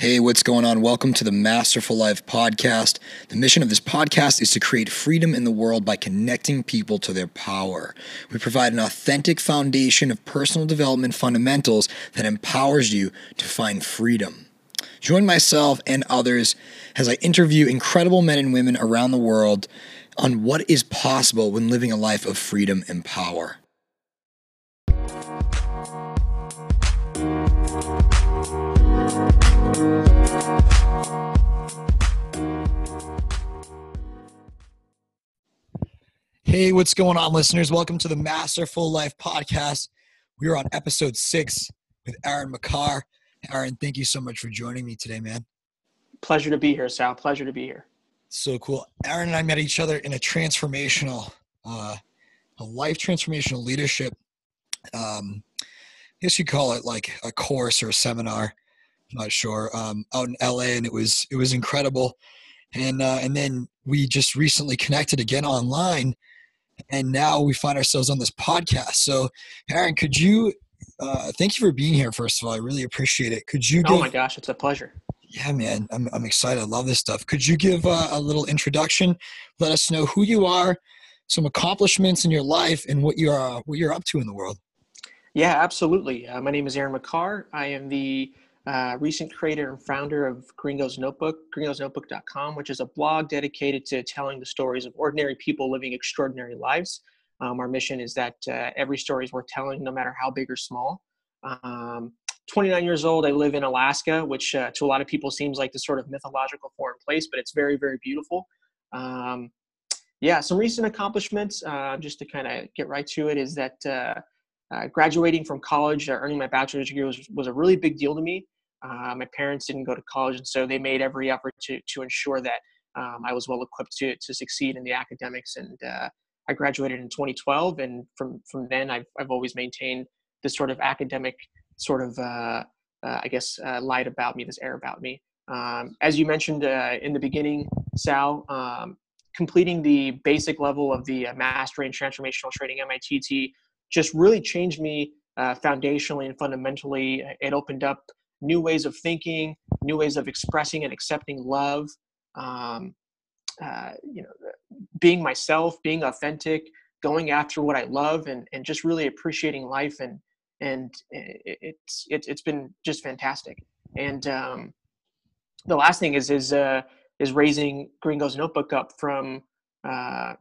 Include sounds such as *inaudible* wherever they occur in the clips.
Hey, what's going on? Welcome to the Masterful Life podcast. The mission of this podcast is to create freedom in the world by connecting people to their power. We provide an authentic foundation of personal development fundamentals that empowers you to find freedom. Join myself and others as I interview incredible men and women around the world on what is possible when living a life of freedom and power. Hey, what's going on, listeners? Welcome to the Masterful Life podcast. We are on episode six with Aaron Makkar. Aaron, thank you so much for joining me today, man. Pleasure to be here, Sal. Pleasure to be here. So cool. Aaron and I met each other in a transformational, uh, a life transformational leadership. Um, I guess you call it like a course or a seminar. I'm not sure. Um, out in LA, and it was it was incredible. And uh, and then we just recently connected again online and now we find ourselves on this podcast. So, Aaron, could you? Uh, thank you for being here. First of all, I really appreciate it. Could you? Oh give, oh my gosh, it's a pleasure. Yeah, man, I'm I'm excited. I love this stuff. Could you give uh, a little introduction? Let us know who you are, some accomplishments in your life, and what you are what you're up to in the world. Yeah, absolutely. Uh, my name is Aaron Makkar. I am the uh, recent creator and founder of Gringo's Notebook, gringosnotebook.com, which is a blog dedicated to telling the stories of ordinary people living extraordinary lives. Um, our mission is that uh, every story is worth telling, no matter how big or small. Um, 29 years old. I live in Alaska, which uh, to a lot of people seems like this sort of mythological foreign place, but it's very, very beautiful. Um, yeah, some recent accomplishments, uh, just to kind of get right to it, is that uh, uh, graduating from college, earning my bachelor's degree was, was a really big deal to me. Uh, my parents didn't go to college, and so they made every effort to to ensure that um, I was well equipped to to succeed in the academics. And uh, I graduated in 2012, and from from then I've I've always maintained this sort of academic sort of uh, uh I guess uh, light about me, this air about me. Um, as you mentioned uh, in the beginning, Sal. Um, completing the basic level of the mastery in transformational training MITT just really changed me foundationally and fundamentally. It opened up new ways of thinking, new ways of expressing and accepting love. Um, uh, you know, being myself, being authentic, going after what I love, and and just really appreciating life. And and it's it's it's been just fantastic. And um, the last thing is is uh, is raising Gringo's Notebook up from uh,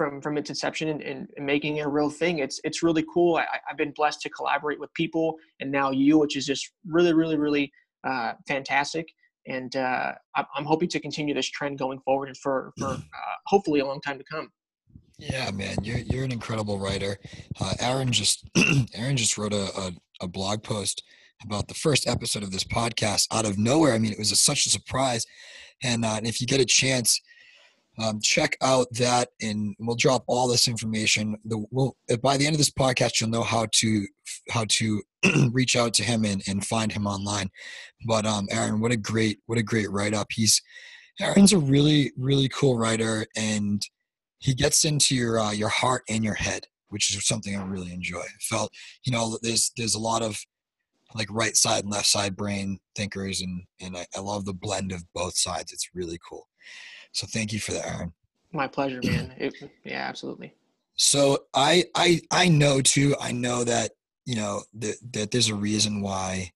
from from its inception and, and, making it a real thing. It's it's really cool. I, have been blessed to collaborate with people, and now you, which is just really, really, really uh, fantastic. And uh, I'm hoping to continue this trend going forward and for for *laughs* uh, hopefully a long time to come. Yeah, man, you're you're an incredible writer. Uh, Aaron just *clears throat* Aaron just wrote a, a, a blog post about the first episode of this podcast out of nowhere. I mean, it was a, such a surprise. And, uh, and if you get a chance, um, check out that and we'll drop all this information. The we'll by the end of this podcast you'll know how to how to *clears throat* reach out to him and, and find him online. But um aaron what a great what a great write-up. He's aaron's a really really cool writer and he gets into your uh, your heart and your head which is something i really enjoy. I felt you know there's there's a lot of like right side and left side brain thinkers and and I, I love the blend of both sides. It's really cool so thank you for that, Aaron. My pleasure, man. *clears throat* It, yeah, absolutely. So I I I know too. I know that you know that that there's a reason why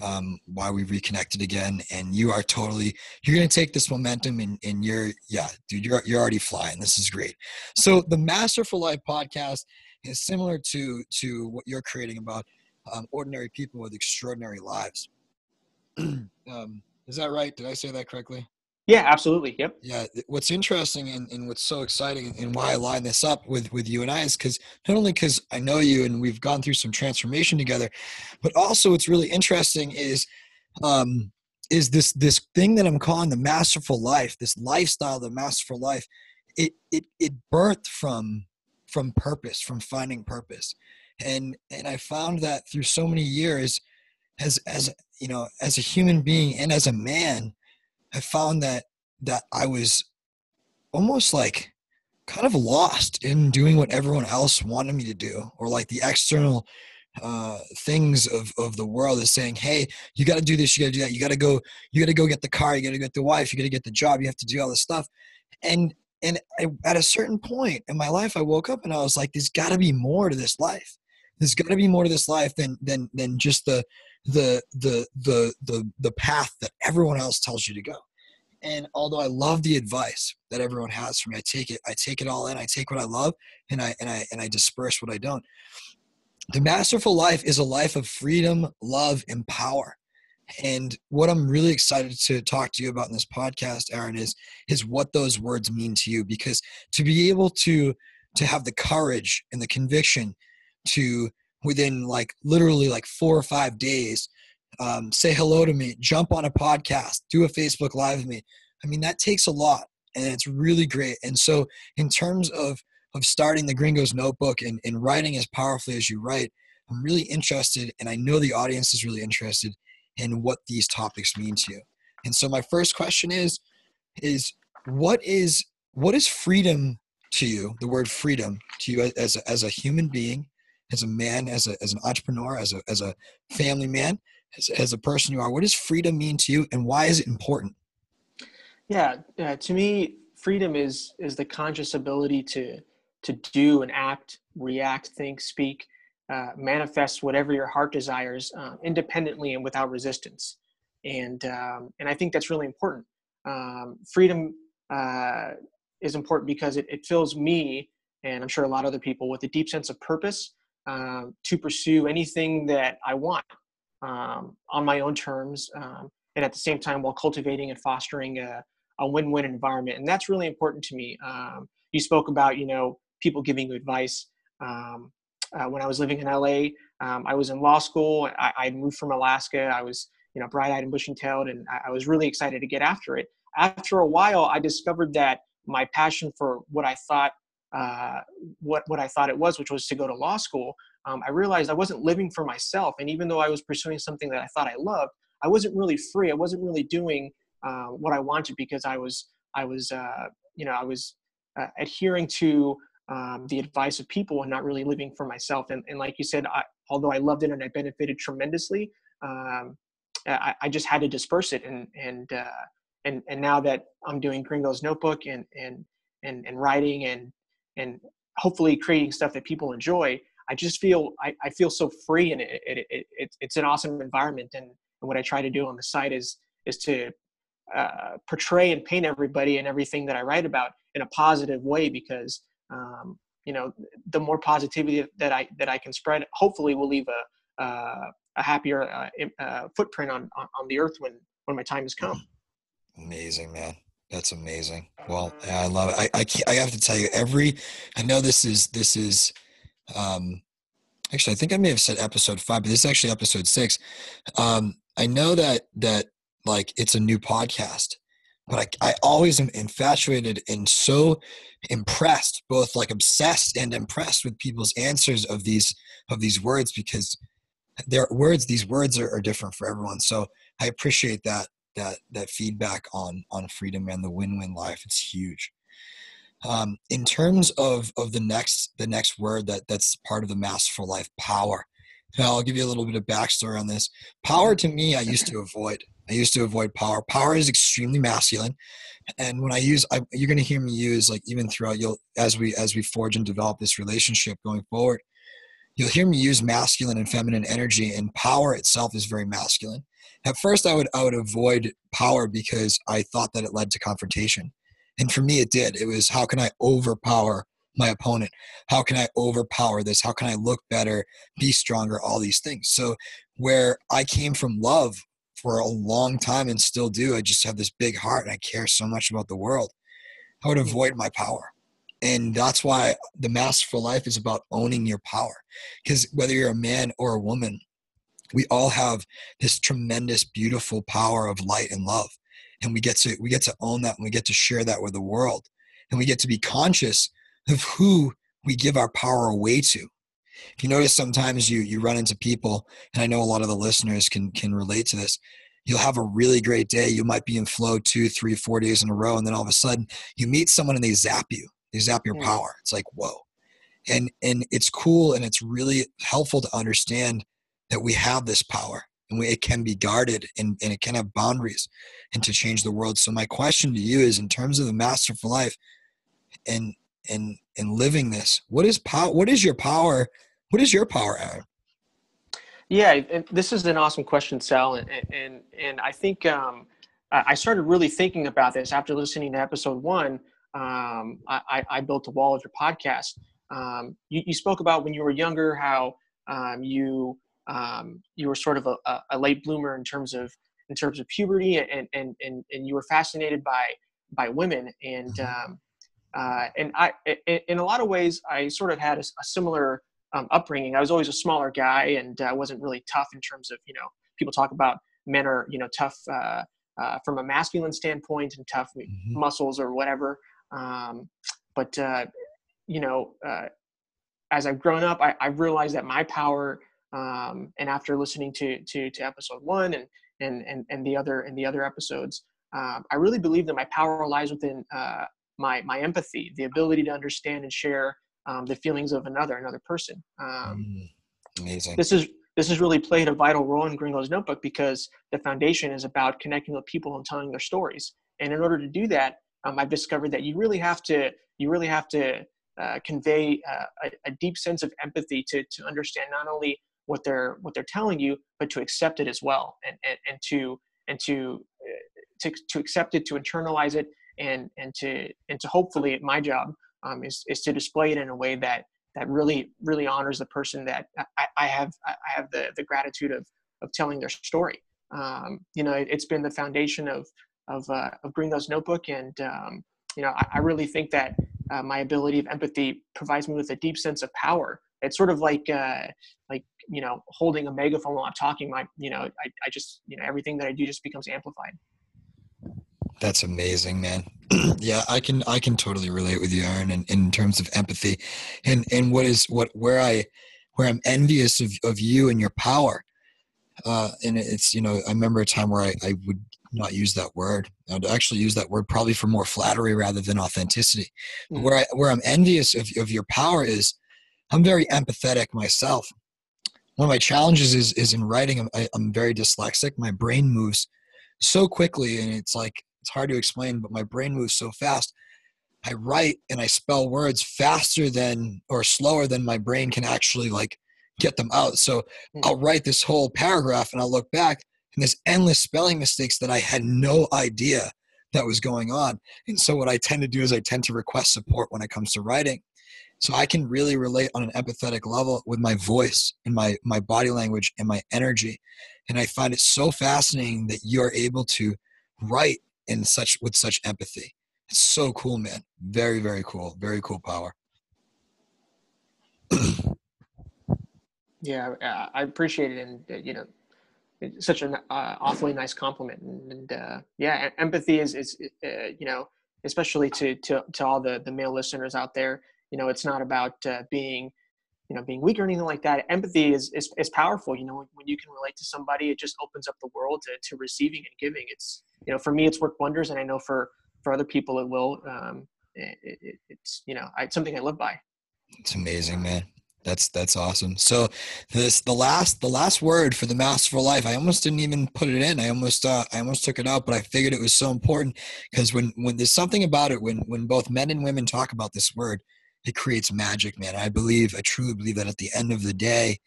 um, why we reconnected again, and you are totally you're gonna take this momentum and and you're yeah, dude, you're you're already flying. This is great. So the Masterful Life podcast is similar to to what you're creating about um, ordinary people with extraordinary lives. *clears throat* um, is that right? Did I say that correctly? Yeah, absolutely. Yep. Yeah. What's interesting and, and what's so exciting and why I line this up with, with you and I is because not only because I know you and we've gone through some transformation together, but also what's really interesting is um, is this this thing that I'm calling the masterful life, this lifestyle, the masterful life. It it it birthed from from purpose, from finding purpose, and and I found that through so many years, as as you know, as a human being and as a man I found that that I was almost like kind of lost in doing what everyone else wanted me to do or like the external uh, things of, of the world is saying, hey, you got to do this, you got to do that, you got to go, you got to go get the car, you got to get the wife, you got to get the job, you have to do all this stuff. And and I, at a certain point in my life, I woke up and I was like, there's got to be more to this life. There's got to be more to this life than than than just the the the the the the path that everyone else tells you to go. And although I love the advice that everyone has for me, I take it, I take it all in. I take what I love and I and I and I disperse what I don't. The masterful life is a life of freedom, love, and power. And what I'm really excited to talk to you about in this podcast, Aaron, is is what those words mean to you. Because to be able to to have the courage and the conviction to within like literally like four or five days um, say hello to me jump on a podcast do a facebook live with me. I mean that takes a lot and it's really great. And so in terms of of starting the gringos notebook and, and writing as powerfully as you write i'm really interested and i know the audience is really interested in what these topics mean to you. And so my first question is is what is what is freedom to you the word freedom to you as a, as a human being as a man as a as an entrepreneur as a as a family man as, as a person you are what does freedom mean to you and why is it important? Yeah uh, to me freedom is is the conscious ability to to do and act react think speak uh, manifest whatever your heart desires uh, independently and without resistance. And um, and i think that's really important. Um, freedom uh, is important because it, it fills me and i'm sure a lot of other people with a deep sense of purpose um, to pursue anything that i want um, on my own terms um, and at the same time while cultivating and fostering a, a win-win environment. And that's really important to me. Um, you spoke about you know people giving you advice. Um, uh, when i was living in la um, i was in law school. I, I, moved from alaska. I was you know bright-eyed and bushy-tailed and I, I was really excited to get after it. After a while i discovered that my passion for what i thought uh, what what I thought it was, which was to go to law school, um, I realized I wasn't living for myself. And even though I was pursuing something that I thought I loved, I wasn't really free. I wasn't really doing uh, what I wanted because I was I was uh, you know I was uh, adhering to um, the advice of people and not really living for myself. And, and like you said, I, although I loved it and I benefited tremendously, um, I, I, just had to disperse it. And and uh, and and now that I'm doing Gringo's Notebook and and and and writing and and hopefully creating stuff that people enjoy i just feel i, I feel so free and it, it, it, it, it's an awesome environment. And, and what i try to do on the site is is to uh, portray and paint everybody and everything that i write about in a positive way because um, you know the more positivity that i that i can spread hopefully will leave a uh, a happier uh, uh, footprint on, on on the earth when when my time has come. Amazing man that's amazing. Well, I love it. I, I, I have to tell you, every, I know this is, this is, um, actually, I think I may have said episode five, but this is actually episode six. Um, I know that, that like it's a new podcast, but I, I always am infatuated and so impressed, both like obsessed and impressed with people's answers of these, of these words because their words, these words are, are different for everyone. So I appreciate that that that feedback on on freedom and the win-win life it's huge. Um, in terms of of the next the next word that that's part of the masterful life power. Now i'll give you a little bit of backstory on this. Power to me i used to avoid. I used to avoid power. Power is extremely masculine and when i use I, you're going to hear me use like even throughout you'll as we as we forge and develop this relationship going forward you'll hear me use masculine and feminine energy and power itself is very masculine. At first i would i would avoid power because i thought that it led to confrontation. And for me it did. It was how can i overpower my opponent? How can i overpower this? How can i look better be stronger? All these things. So where i came from love for a long time and still do i just have this big heart and i care so much about the world. I would avoid my power and that's why the masterful life is about owning your power. Because whether you're a man or a woman we all have this tremendous beautiful power of light and love. And we get to we get to own that and we get to share that with the world. And we get to be conscious of who we give our power away to. If you notice sometimes you you run into people and i know a lot of the listeners can can relate to this you'll have a really great day. You might be in flow two three four days in a row and then all of a sudden you meet someone and they zap you they zap your power? It's like whoa. And and it's cool and it's really helpful to understand that we have this power and we, it can be guarded and, and it can have boundaries and to change the world. So my question to you is in terms of the masterful life and and and living this what is power what is your power what is your power aaron? Yeah this is an awesome question sal and and, and i think um, i started really thinking about this after listening to episode one um, I, I built a wall of your podcast um, you, you, spoke about when you were younger how um, you um, you were sort of a, a, late bloomer in terms of in terms of puberty and and and, and you were fascinated by by women and mm-hmm. um, uh, and I in a lot of ways I sort of had a, a similar um, upbringing. I was always a smaller guy and I uh, wasn't really tough in terms of you know people talk about men are you know tough uh, uh, from a masculine standpoint and tough mm-hmm. muscles or whatever. Um, but uh, you know, uh, as I've grown up, I, I realized that my power, um, and after listening to, to, to episode one and, and, and, and the other, and the other episodes, um, I really believe that my power lies within uh, my, my empathy, the ability to understand and share um, the feelings of another, another person. Um, mm, amazing. This is, this has really played a vital role in Gringo's Notebook because the foundation is about connecting with people and telling their stories. And in order to do that, um, I've discovered that you really have to you really have to uh, convey uh, a, a, deep sense of empathy to, to understand not only what they're what they're telling you, but to accept it as well, and and, and to and to, uh, to to accept it, to internalize it, and and to and to hopefully my job um, is is to display it in a way that that really really honors the person that I, I have I have the the gratitude of of telling their story. Um, you know, it, has been the foundation of of uh, of Gringo's Notebook, and um, you know, I, I, really think that uh, my ability of empathy provides me with a deep sense of power. It's sort of like, uh, like you know, holding a megaphone while I'm talking. My, you know, I, I just, you know, everything that I do just becomes amplified. That's amazing, man. *clears throat* yeah, I can, I can totally relate with you, Aaron, in, in terms of empathy, and and what is what where I, where I'm envious of of you and your power. Uh, and it's you know, I remember a time where I, I would not use that word. I'd actually use that word probably for more flattery rather than authenticity. Mm. Where I where I'm envious of, of your power is I'm very empathetic myself. One of my challenges is is in writing. I'm, I, I'm very dyslexic. My brain moves so quickly, and it's like it's hard to explain. But my brain moves so fast. I write and I spell words faster than or slower than my brain can actually like get them out. So hmm. I'll write this whole paragraph and I'll look back and there's endless spelling mistakes that I had no idea that was going on. And so what I tend to do is I tend to request support when it comes to writing. So I can really relate on an empathetic level with my voice and my my body language and my energy. And I find it so fascinating that you're able to write in such with such empathy. It's so cool, man. Very, very cool. Very cool power. yeah, I appreciate it. And, uh, you know, such an uh, awfully nice compliment. And, and uh, yeah empathy is is uh, you know especially to, to to all the the male listeners out there you know it's not about uh, being you know being weak or anything like that. Empathy is, is is powerful you know when you can relate to somebody it just opens up the world to, to receiving and giving. It's you know for me it's worked wonders and i know for for other people it will um it, it, it's you know I, it's something i live by. It's amazing man that's that's awesome. So this the last the last word for the masterful life. I almost didn't even put it in. I almost uh, I almost took it out, but I figured it was so important because when when there's something about it when when both men and women talk about this word, it creates magic, man. I believe I truly believe that at the end of the day,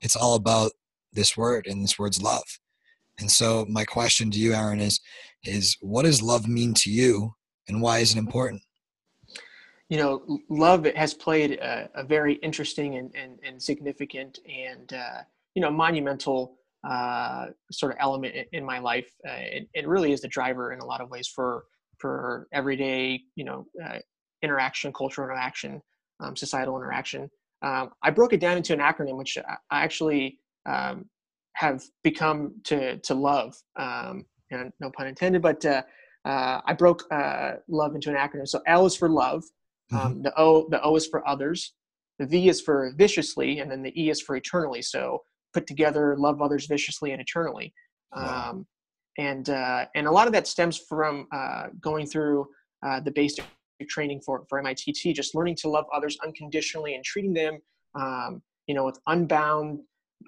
it's all about this word and this word's love. And so my question to you, Aaron, is is what does love mean to you, and why is it important? You know, love has played a, a very interesting and, and, and significant and, uh, you know, monumental uh, sort of element in, in my life. Uh, it, it, really is the driver in a lot of ways for, for everyday, you know, uh, interaction, cultural interaction, um, societal interaction. Um, I broke it down into an acronym, which I actually um, have become to, to love, um, and no pun intended, but uh, uh, I broke love into an acronym. So L is for love. Um, mm-hmm. the O the O is for others, the V is for viciously, and then the E is for eternally. So put together, love others viciously and eternally. Wow. Um, and uh, and a lot of that stems from uh, going through uh, the basic training for for MITT, just learning to love others unconditionally and treating them, um, you know, with unbound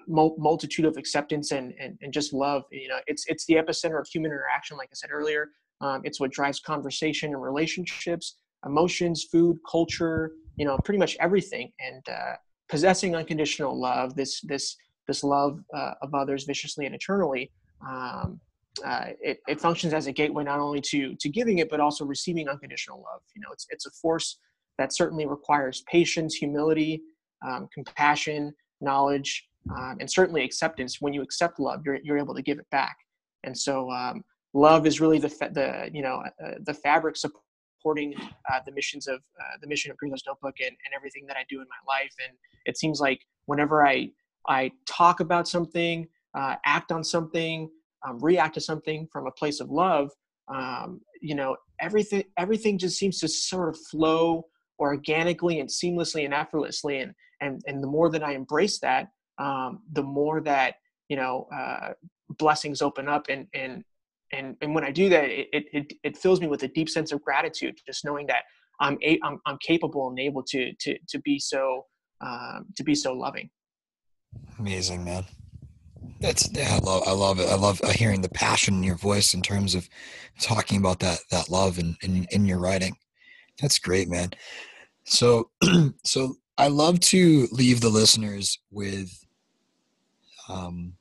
multitude of acceptance and, and and just love. You know, it's it's the epicenter of human interaction, like I said earlier. Um, it's what drives conversation and relationships, emotions, food, culture. You know, pretty much everything. And uh, possessing unconditional love, this this this love uh, of others viciously and eternally. Um, uh, it, it functions as a gateway not only to to giving it but also receiving unconditional love. You know, it's it's a force that certainly requires patience, humility, um, compassion, knowledge, um, and certainly acceptance. When you accept love, you're you're able to give it back. And so, um, love is really the the you know uh, the fabric supporting uh, the missions of uh, the mission of Gringo's Notebook and, and everything that I do in my life. And it seems like whenever I I talk about something, uh, act on something, um, react to something from a place of love, um, you know, everything everything just seems to sort of flow organically and seamlessly and effortlessly. And and and the more that I embrace that, um, the more that you know uh, blessings open up and and and and when I do that, it, it it fills me with a deep sense of gratitude, just knowing that I'm a, I'm, I'm capable and able to to to be so um, to be so loving. Amazing, man. That's yeah, I love I love it. I love uh, hearing the passion in your voice in terms of talking about that that love in in, in your writing. That's great, man. So *clears throat* so I love to leave the listeners with um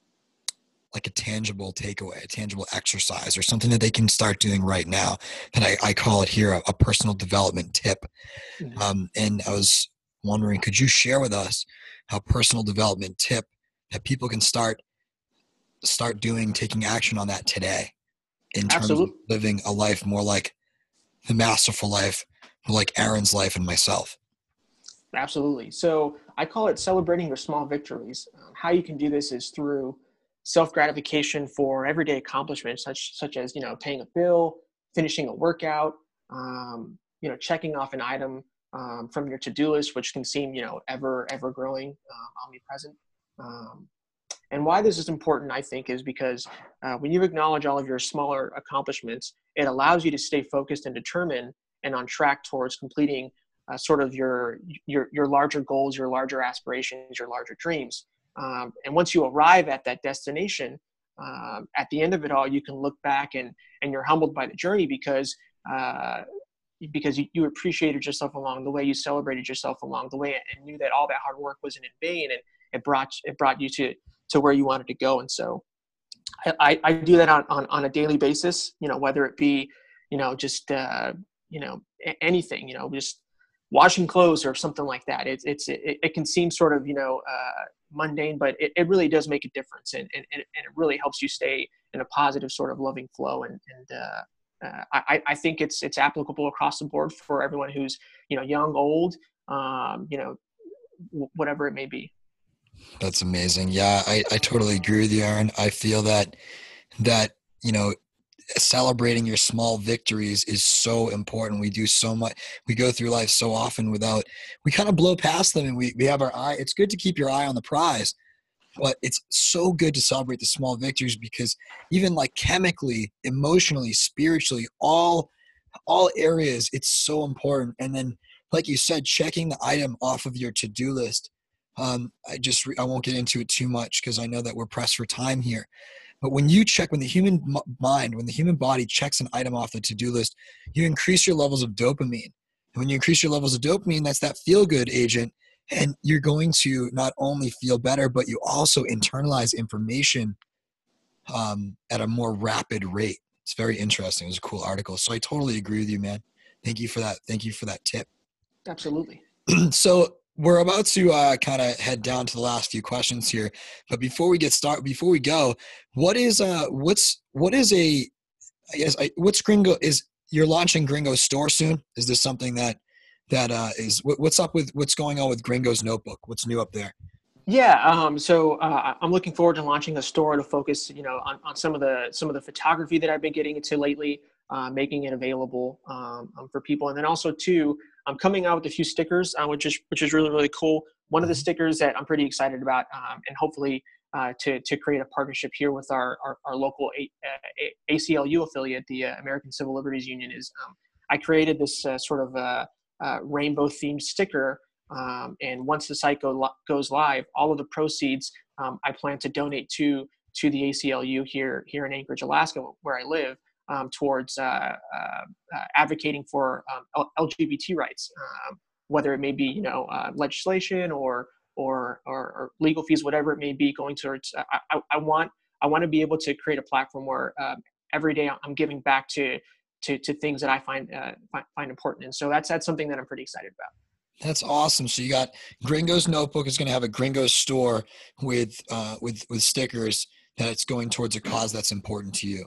like a tangible takeaway, a tangible exercise, or something that they can start doing right now. And I, I call it here a, a personal development tip. Mm-hmm. Um, and I was wondering, could you share with us a personal development tip that people can start start doing, taking action on that today in terms Absolutely. of living a life more like the masterful life, like Aaron's life and myself? Absolutely. So I call it celebrating your small victories. Um, how you can do this is through self gratification for everyday accomplishments, such such as you know paying a bill, finishing a workout, um, you know checking off an item um, from your to do list, which can seem you know ever ever growing, uh, omnipresent. Um, and why this is important, I think, is because uh, when you acknowledge all of your smaller accomplishments, it allows you to stay focused and determined and on track towards completing uh, sort of your your your larger goals, your larger aspirations, your larger dreams. Um, and once you arrive at that destination, um, at the end of it all, you can look back and and you're humbled by the journey because uh, because you, you appreciated yourself along the way, you celebrated yourself along the way, and knew that all that hard work wasn't in vain, and it brought it brought you to to where you wanted to go. And so, I, I do that on, on on a daily basis. You know, whether it be you know just uh, you know anything, you know, just washing clothes or something like that. It's it's it, it can seem sort of you know uh, mundane, but it, it really does make a difference, and, and and it really helps you stay in a positive sort of loving flow. And and uh, uh, I I think it's it's applicable across the board for everyone who's you know young, old, um, you know, whatever it may be. That's amazing. Yeah, I I totally agree with you, Aaron. I feel that that you know celebrating your small victories is so important. We do so much. We go through life so often without. We kind of blow past them, and we we have our eye. It's good to keep your eye on the prize, but it's so good to celebrate the small victories because even like chemically, emotionally, spiritually, all all areas, it's so important. And then, like you said, checking the item off of your to do list. Um, I just I won't get into it too much because I know that we're pressed for time here. But when you check, when the human mind, when the human body checks an item off the to do list, you increase your levels of dopamine. And when you increase your levels of dopamine, that's that feel good agent. And you're going to not only feel better, but you also internalize information um, at a more rapid rate. It's very interesting. It was a cool article. So I totally agree with you, man. Thank you for that. Thank you for that tip. Absolutely. *clears throat* so we're about to uh, kind of head down to the last few questions here, but before we get started, before we go, what is uh, what's what is a, I guess, I, what's Gringo is you're launching Gringo's store soon? Is this something that that uh, is what, what's up with what's going on with Gringo's notebook? What's new up there? Yeah, um, so uh, I'm looking forward to launching a store to focus, you know, on, on some of the some of the photography that I've been getting into lately, uh, making it available um, um, for people, and then also too, I'm coming out with a few stickers, uh, which is which is really really cool. One of the mm-hmm. stickers that I'm pretty excited about, um, and hopefully uh, to to create a partnership here with our our, our local a, a, ACLU affiliate, the uh, American Civil Liberties Union, is um, I created this uh, sort of rainbow themed sticker. Um, and once the site go, goes live, all of the proceeds um, I plan to donate to to the ACLU here here in Anchorage, Alaska, where I live, um, towards uh, uh, uh advocating for um, LGBT rights, um, whether it may be you know uh, legislation or, or, or or legal fees, whatever it may be, going towards. Uh, I, I want I want to be able to create a platform where um, every day I'm giving back to to, to things that I find, find find important, and so that's that's something that I'm pretty excited about. That's awesome. So you got Gringo's Notebook is going to have a Gringo's store with uh, with with stickers that it's going towards a cause that's important to you.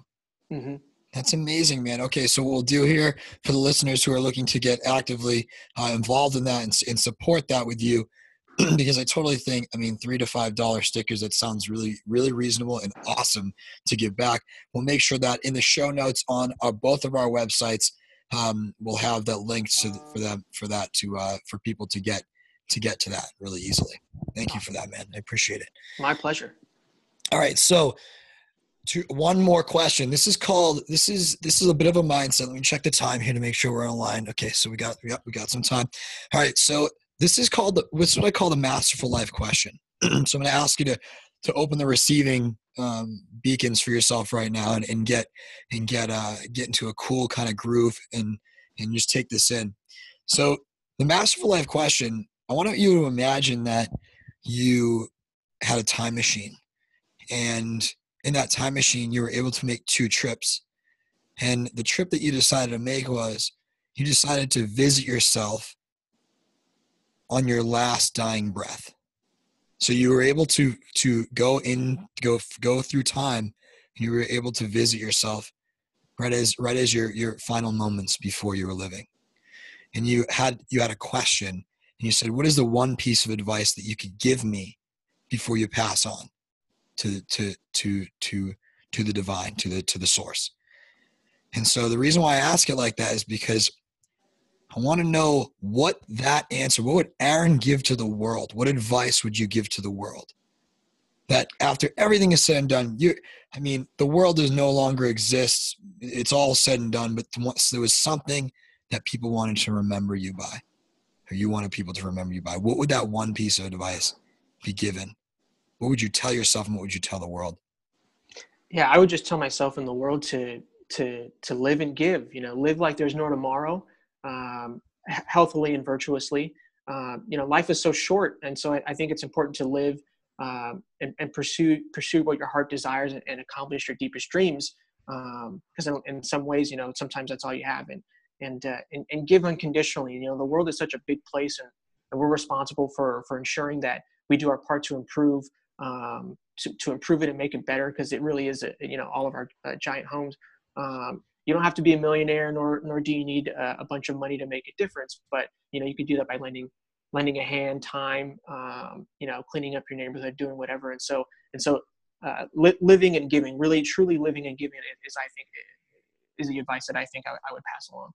Mm-hmm. That's amazing, man. Okay, so what we'll do here for the listeners who are looking to get actively uh, involved in that and, and support that with you, *clears throat* because I totally think, I mean, three to five dollar stickers. That sounds really, really reasonable and awesome to give back. We'll make sure that in the show notes on our, both of our websites, um, we'll have that link to, for them for that to uh, for people to get to get to that really easily. Thank you for that, man. I appreciate it. My pleasure. All right, so to one more question. This is called this is this is a bit of a mindset. Let me check the time here to make sure we're online. Okay, so we got we got we got some time. All right, so this is called the what's what I call the masterful life question. *clears throat* so I'm going to ask you to to open the receiving um, beacons for yourself right now and, and get and get uh, get into a cool kind of groove and and just take this in. So the masterful life question. I want you to imagine that you had a time machine and in that time machine you were able to make two trips. And the trip that you decided to make was you decided to visit yourself on your last dying breath. So you were able to to go in go go through time and you were able to visit yourself right as right as your your final moments before you were living. And you had you had a question and you said what is the one piece of advice that you could give me before you pass on to to to to to the divine to the to the source. And so the reason why i ask it like that is because i want to know what that answer what would aaron give to the world? What advice would you give to the world? That after everything is said and done you i mean the world is no longer exists. It's all said and done but once there was something that people wanted to remember you by or you wanted people to remember you by what would that one piece of advice be given what would you tell yourself and what would you tell the world? Yeah i would just tell myself and the world to to to live and give you know live like there's no tomorrow um, healthily and virtuously. Um, you know life is so short and so i, I think it's important to live um, and, and, pursue pursue what your heart desires and, and accomplish your deepest dreams because um, in, in, some ways you know sometimes that's all you have and and, uh, and and give unconditionally. You know the world is such a big place and, and we're responsible for for ensuring that we do our part to improve um, to, to improve it and make it better because it really is a, you know all of our uh, giant homes um, you don't have to be a millionaire nor nor do you need a, a, bunch of money to make a difference but you know you can do that by lending lending a hand time um, you know cleaning up your neighborhood doing whatever and so and so uh, li- living and giving really truly living and giving is i think is the advice that i think i, I would pass along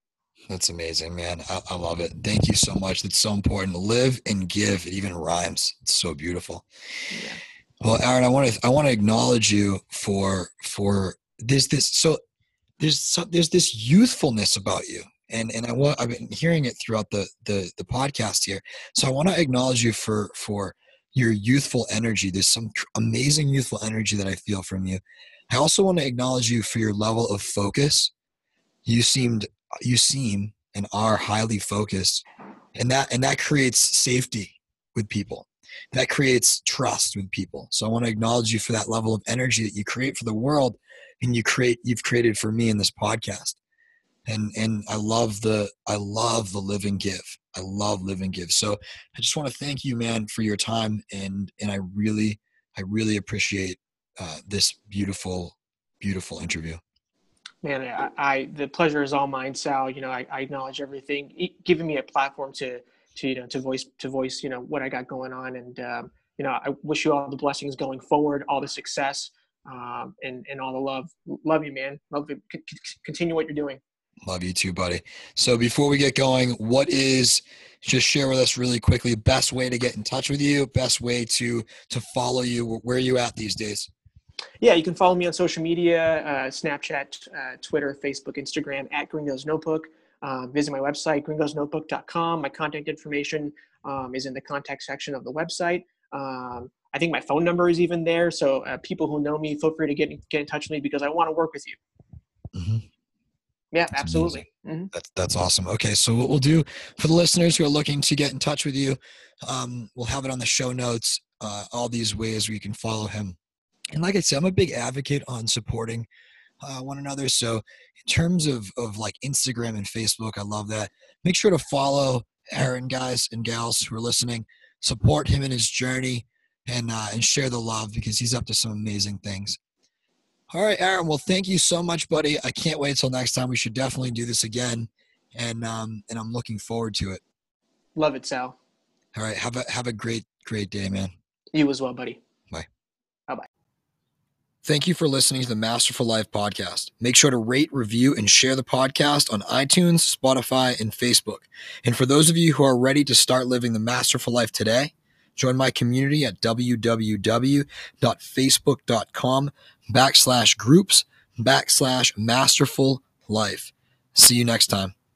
that's amazing, man. I, I, love it. Thank you so much. It's so important. Live and give. It even rhymes. It's so beautiful. Yeah. Well, Aaron, I want to I want to acknowledge you for for this this so there's so, there's this youthfulness about you, and and I want I've been hearing it throughout the the the podcast here. So I want to acknowledge you for for your youthful energy. There's some amazing youthful energy that I feel from you. I also want to acknowledge you for your level of focus. You seemed you seem and are highly focused, and that and that creates safety with people that creates trust with people. So I want to acknowledge you for that level of energy that you create for the world and you create you've created for me in this podcast. And and I love the I love the live and give. I love live and give. So I just want to thank you, man, for your time and and I really I really appreciate uh, this beautiful beautiful interview. Man, I, I, the pleasure is all mine, Sal. You know, I, I acknowledge everything, giving me a platform to to you know to voice to voice you know what I got going on, and um, you know I wish you all the blessings going forward, all the success, um, and and all the love. Love you, man. Love you. C- continue what you're doing. Love you too, buddy. So before we get going, what is just share with us really quickly best way to get in touch with you, best way to to follow you. Where are you at these days? Yeah, you can follow me on social media: uh, Snapchat, uh, Twitter, Facebook, Instagram at Gringo's Notebook. Uh, visit my website, gringosnotebook.com. My contact information um, is in the contact section of the website. Um, I think my phone number is even there. So uh, people who know me, feel free to get, get in touch with me because I want to work with you. Mm-hmm. Yeah, that's absolutely. Mm-hmm. That's that's awesome. Okay, so what we'll do for the listeners who are looking to get in touch with you, um, we'll have it on the show notes. Uh, all these ways where you can follow him. And like I said, I'm a big advocate on supporting uh, one another. So in terms of of like Instagram and Facebook, I love that. Make sure to follow Aaron, guys and gals who are listening. Support him in his journey and uh, and share the love because he's up to some amazing things. All right, Aaron. Well, thank you so much, buddy. I can't wait till next time. We should definitely do this again, and um, and I'm looking forward to it. Love it, Sal. All right. Have a have a great great day, man. You as well, buddy. Bye. Bye bye. Thank you for listening to the Masterful Life podcast. Make sure to rate, review, and share the podcast on iTunes, Spotify, and Facebook. And for those of you who are ready to start living the masterful life today, join my community at www.facebook.com backslash groups backslash masterful life. See you next time.